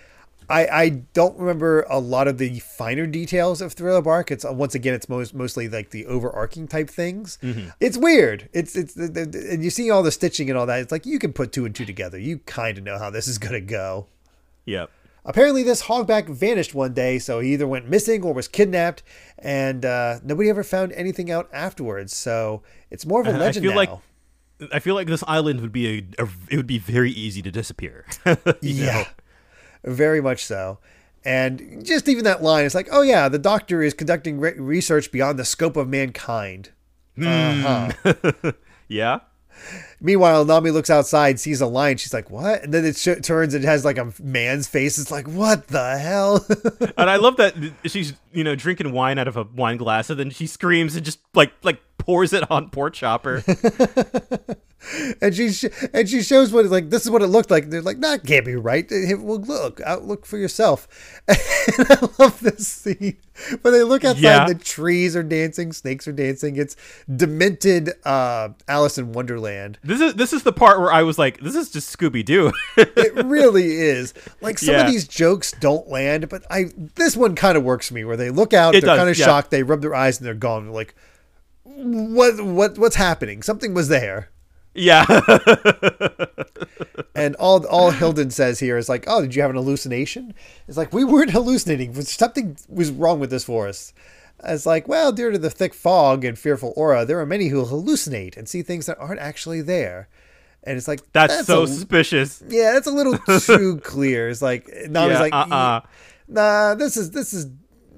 I, I don't remember a lot of the finer details of Thriller Bark. It's once again, it's most mostly like the overarching type things. Mm-hmm. It's weird. It's it's and you see all the stitching and all that. It's like you can put two and two together. You kind of know how this is gonna go. Yep. Apparently, this hogback vanished one day, so he either went missing or was kidnapped, and uh, nobody ever found anything out afterwards. So it's more of a legend I feel now. Like, I feel like this island would be a, a it would be very easy to disappear. yeah. Know? very much so. And just even that line, it's like, oh yeah, the doctor is conducting re- research beyond the scope of mankind. Uh-huh. yeah. Meanwhile, Nami looks outside, sees a lion. She's like, "What?" And then it sh- turns and it has like a man's face. It's like, "What the hell?" And I love that she's you know drinking wine out of a wine glass, and then she screams and just like like pours it on poor Chopper. and she sh- and she shows what it like. This is what it looked like. They're like, "That can't be right." Hey, Well, look, out, look for yourself. And I love this scene when they look outside. Yeah. The trees are dancing, snakes are dancing. It's demented uh, Alice in Wonderland. this is this is the part where I was like, this is just Scooby Doo. It really is. Like some of these jokes don't land, but I this one kind of works for me. Where they look out, It they're kind of yeah. shocked, they rub their eyes, and they're gone. They're like, "What? What? What's happening? Something was there." Yeah. And all all Hildon says here is like, "Oh, did you have an hallucination?" It's like we weren't hallucinating. Something was wrong with this forest. It's like, well, due to the thick fog and fearful aura, there are many who hallucinate and see things that aren't actually there. And it's like That's, so a- suspicious. yeah, that's a little too clear. It's like Nami's Yeah, like, uh-uh. nah, this is this is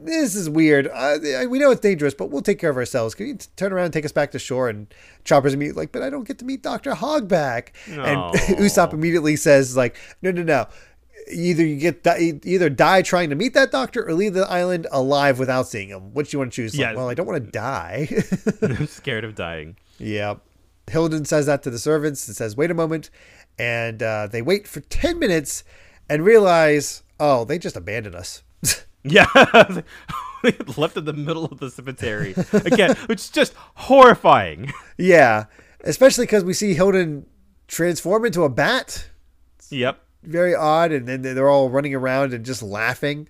this is weird. Uh, we know it's dangerous, but we'll take care of ourselves. Can you t- turn around and take us back to shore? And Chopper's immediately like, but I don't get to meet Doctor Hogback. No. And Usopp immediately says like, no, no, no. Either you get di- either die trying to meet that doctor or leave the island alive without seeing him. What do you want to choose? Like, Yes. well, I don't want to die. I'm scared of dying. Yeah. Hildon says that to the servants and says, wait a moment. And uh, they wait for 10 minutes and realize, oh, they just abandoned us. Yeah. Left in the middle of the cemetery. Again, which is just horrifying. yeah. Especially because we see Hildon transform into a bat. Yep. Very odd. And then they're all running around and just laughing.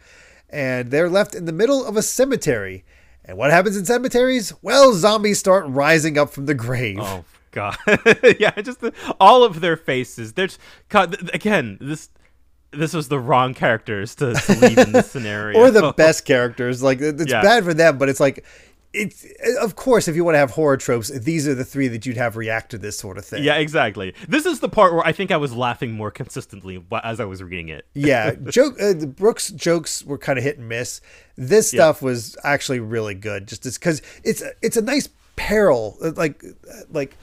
And they're left in the middle of a cemetery. And what happens in cemeteries? Well, zombies start rising up from the grave. Oh god. yeah, just the, all of their faces. There's God, again, this this was the wrong characters to, to leave in this scenario. or the best characters. Like it's Yeah. bad for them, but it's like it's of course if you want to have horror tropes, these are the three that you'd have react to this sort of thing. Yeah, exactly. This is the part where I think I was laughing more consistently as I was reading it. yeah. Joke. Uh, Brook's jokes were kind of hit and miss. This Yeah. stuff was actually really good, just because it's it's a nice peril, uh, like like.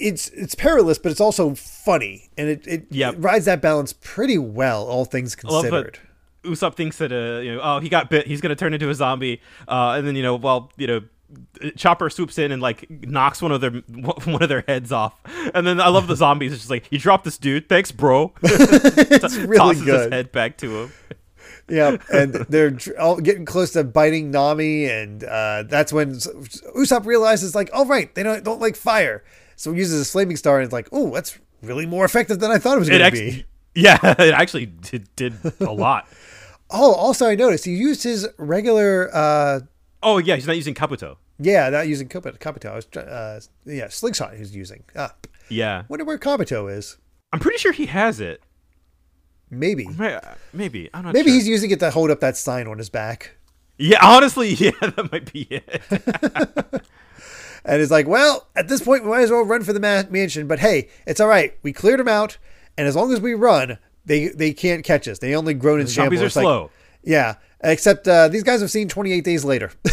It's it's perilous, but it's also funny, and it it, Yep. it rides that balance pretty well, all things considered. Usopp thinks that uh, you know, oh, he got bit, he's gonna turn into a zombie, uh, and then you know, well, you know. Chopper swoops in and like knocks one of their one of their heads off, and then I love the zombies. It's just like you dropped this dude, thanks, bro. It's really Tosses his good. head back to him. Yeah, and they're all getting close to biting Nami, and uh, that's when Usopp realizes, like, oh right, they don't don't like fire, so he uses a flaming star, and it's like, oh, that's really more effective than I thought it was going to be. yeah, it actually did, did a lot. Oh, also I noticed he used his regular, uh, Oh yeah, he's not using Kabuto. yeah, not using Kabuto. I was, uh, yeah, slingshot he's using. Ah, Yeah, wonder where Kabuto is. I'm pretty sure he has it. Maybe, Maybe I'm not. maybe sure. he's using it to hold up that sign on his back. Yeah, honestly, yeah, that might be it. And it's like, well, at this point, we might as well run for the ma- mansion. But hey, it's all right. We cleared them out, and as long as we run, they they can't catch us. They only groan and shamble. Zombies are It's like- slow. yeah, except uh, these guys have seen 28 days later.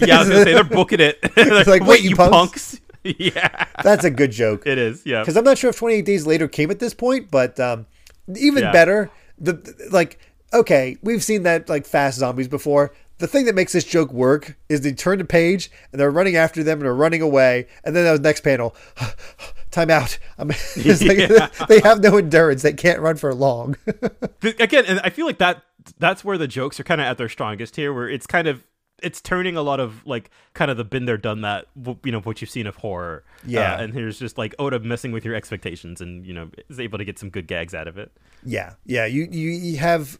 Yeah, I was gonna say they're booking it. They're like, wait, you punks?" yeah, That's a good joke. it is. Yeah, Because I'm not sure if 28 days later came at this point, but um, even Yeah. better, the the- like, okay, we've seen that like fast zombies before. The thing that makes this joke work is they turn the page and they're running after them and they're running away, and then the next panel, time out. It's like, they have no endurance; they can't run for long. Again, and I feel like that that's where the jokes are kind of at their strongest here, where it's kind of it's turning a lot of like kind of the been there done that you know what you've seen of horror Yeah. Uh, and here's just like oda messing with your expectations and you know is able to get some good gags out of it Yeah, yeah. You you, you have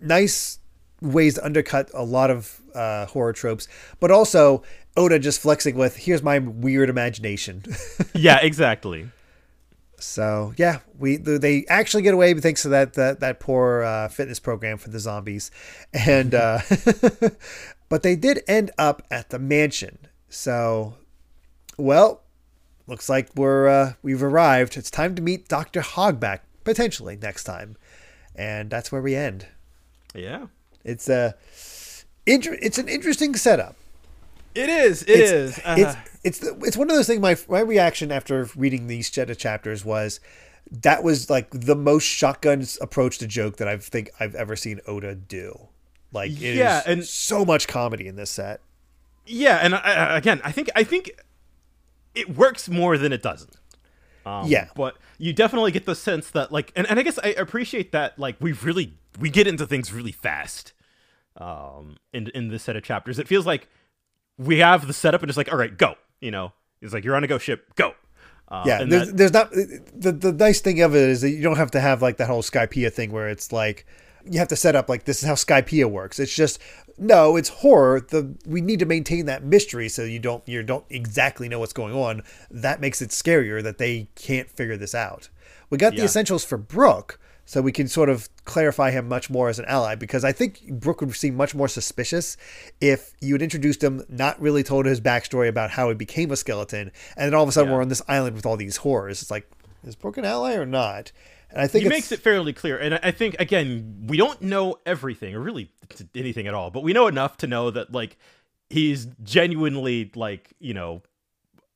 nice ways to undercut a lot of uh, horror tropes, but also Oda just flexing with here's my weird imagination. yeah exactly so yeah, we they actually get away thanks to that that that poor uh, fitness program for the zombies, and uh, but they did end up at the mansion. So, well, looks like we're uh, we've arrived. It's time to meet Doctor Hogback potentially next time, and that's where we end. yeah It's a inter- it's an interesting setup. It is. It it's, is. Uh, It's it's the, it's one of those things. My my reaction after reading these set of chapters was that was like the most shotgun approach to joke that I think I've ever seen Oda do. Like it is Yeah, and- so much comedy in this set. yeah, and I- again, I think I think it works more than it doesn't. Um, Yeah. but you definitely get the sense that like, and, and I guess I appreciate that like we really we get into things really fast. Um, in in this set of chapters, it feels like we have the setup and it's like, all right, go. You know, it's like you're on a go ship, go. Uh, Yeah, and there's, that- there's not the the nice thing of it is that you don't have to have like that whole Skypiea thing where it's like you have to set up like this is how Skypiea works. It's just no, it's horror. The we need to maintain that mystery so you don't you don't exactly know what's going on. That makes it scarier that they can't figure this out. We got the essentials for Brook, so we can sort of clarify him much more as an ally because I think Brook would seem much more suspicious if you had introduced him, not really told his backstory about how he became a skeleton, and then all of a sudden Yeah. we're on this island with all these horrors. It's like, is Brook an ally or not? And I think he makes it fairly clear and I- i think again we don't know everything or really anything at all but we know enough to know that like he's genuinely like you know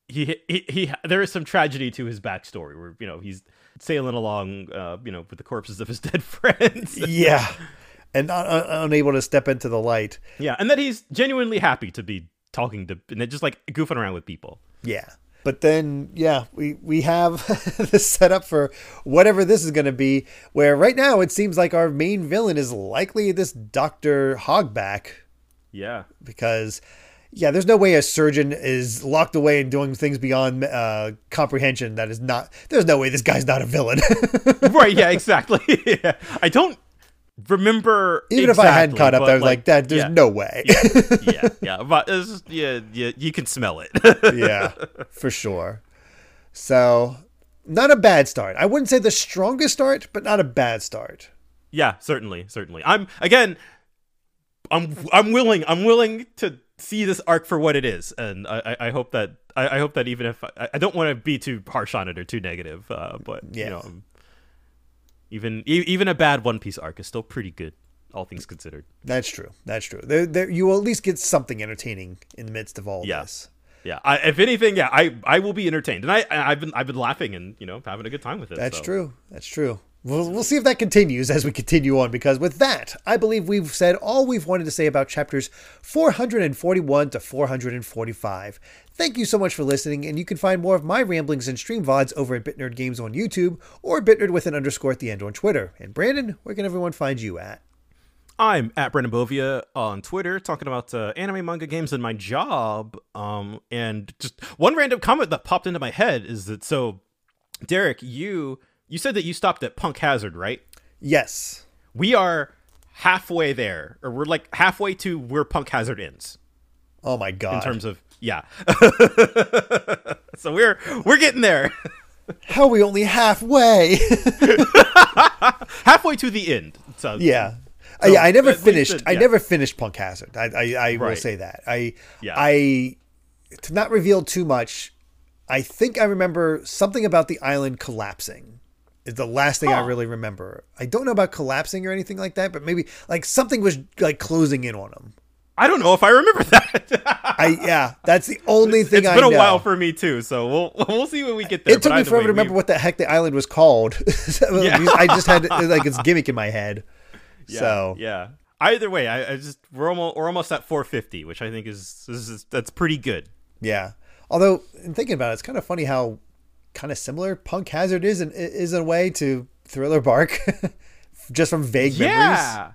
he, he he there is some tragedy to his backstory where you know he's sailing along uh you know with the corpses of his dead friends yeah, and un- un- unable to step into the light. yeah and that he's genuinely happy to be talking to and just like goofing around with people Yeah. But then, yeah, we, we have this setup for whatever this is going to be, where right now it seems like our main villain is likely this Dr. Hogback, yeah because, yeah, there's no way a surgeon is locked away and doing things beyond uh, comprehension that is not, there's no way this guy's not a villain. right yeah exactly yeah. i don't remember Even if I hadn't caught up, I was like, that, there's yeah. no way. yeah, yeah, but it's just, yeah, yeah, you can smell it. yeah, for sure. So, not a bad start. I wouldn't say the strongest start, but not a bad start. yeah, certainly, certainly. I'm again, I'm I'm willing, I'm willing to see this arc for what it is, and I, I, I hope that I, I hope that even if I, I don't want to be too harsh on it or too negative, uh, but Yeah. you know, um, even e- even a bad One Piece arc is still pretty good, all things considered. That's true. That's true. There, there, you will at least get something entertaining in the midst of all Yeah. this. Yeah, I, if anything, yeah, I I will be entertained, and I I've been I've been laughing and you know having a good time with it. That's so. true. That's true. We'll, we'll see if that continues as we continue on, because with that, I believe we've said all we've wanted to say about chapters 441 to 445. Thank you so much for listening, and you can find more of my ramblings and stream VODs over at BitNerd Games on YouTube or BitNerd with an underscore at the end on Twitter. And Brandon, where can everyone find you at? I'm at Brandon Bovia on Twitter talking about uh, anime, manga, games, and my job. Um, and just one random comment that popped into my head is that so, Derrick, you you said that you stopped at Punk Hazard, right? Yes. We are halfway there, or we're like halfway to where Punk Hazard ends Oh my God. in terms of yeah. so we're we're getting there, How are we only halfway? halfway to the end. So Yeah. Uh, yeah, I never finished. I never finished Punk Hazard. I, I, I will say that. I, Yeah. I, to not reveal too much. I think I remember something about the island collapsing. Is the last thing I really remember. I don't know about collapsing or anything like that, but maybe like something was like closing in on them. I don't know if I remember that. I yeah, that's the only thing it's I been a while for me too, so we'll we'll see when we get there. it took me forever way, to remember we- what the heck the island was called. Yeah. I just had like its gimmick in my head. Yeah, so yeah. Either way, I, I just we're almost we're almost at 450, which I think is, is, is that's pretty good. Yeah. Although, in thinking about it, it's kind of funny how kind of similar Punk Hazard is in, is a way to Thriller Bark, just from vague memories. Yeah,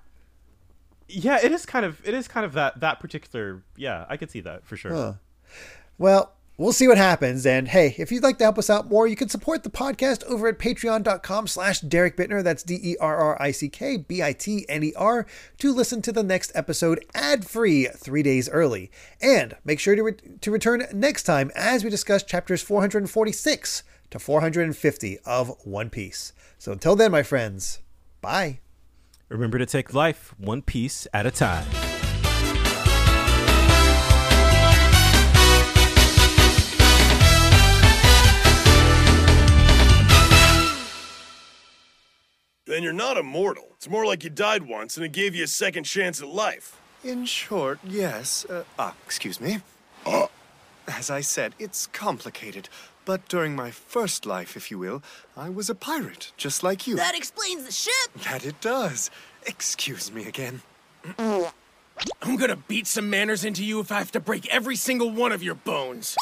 yeah. It is kind of it is kind of that that particular. Yeah, I could see that for sure. Huh. Well, we'll see what happens. And hey, if you'd like to help us out more, you can support the podcast over at patreon.com slash Derrick Bitner. That's D-E-R-R-I-C-K-B-I-T-N-E-R to listen to the next episode ad-free three days early. And make sure to, re- to return next time as we discuss chapters 446 to 450 of One Piece. So until then, my friends, bye. Remember to take life one piece at a time. Then you're not immortal. It's more like you died once and it gave you a second chance at life. In short, yes. Uh, ah, excuse me. Uh. As I said, it's complicated. But during my first life, if you will, I was a pirate, just like you. That explains the ship. That it does. Excuse me again. I'm gonna beat some manners into you if I have to break every single one of your bones.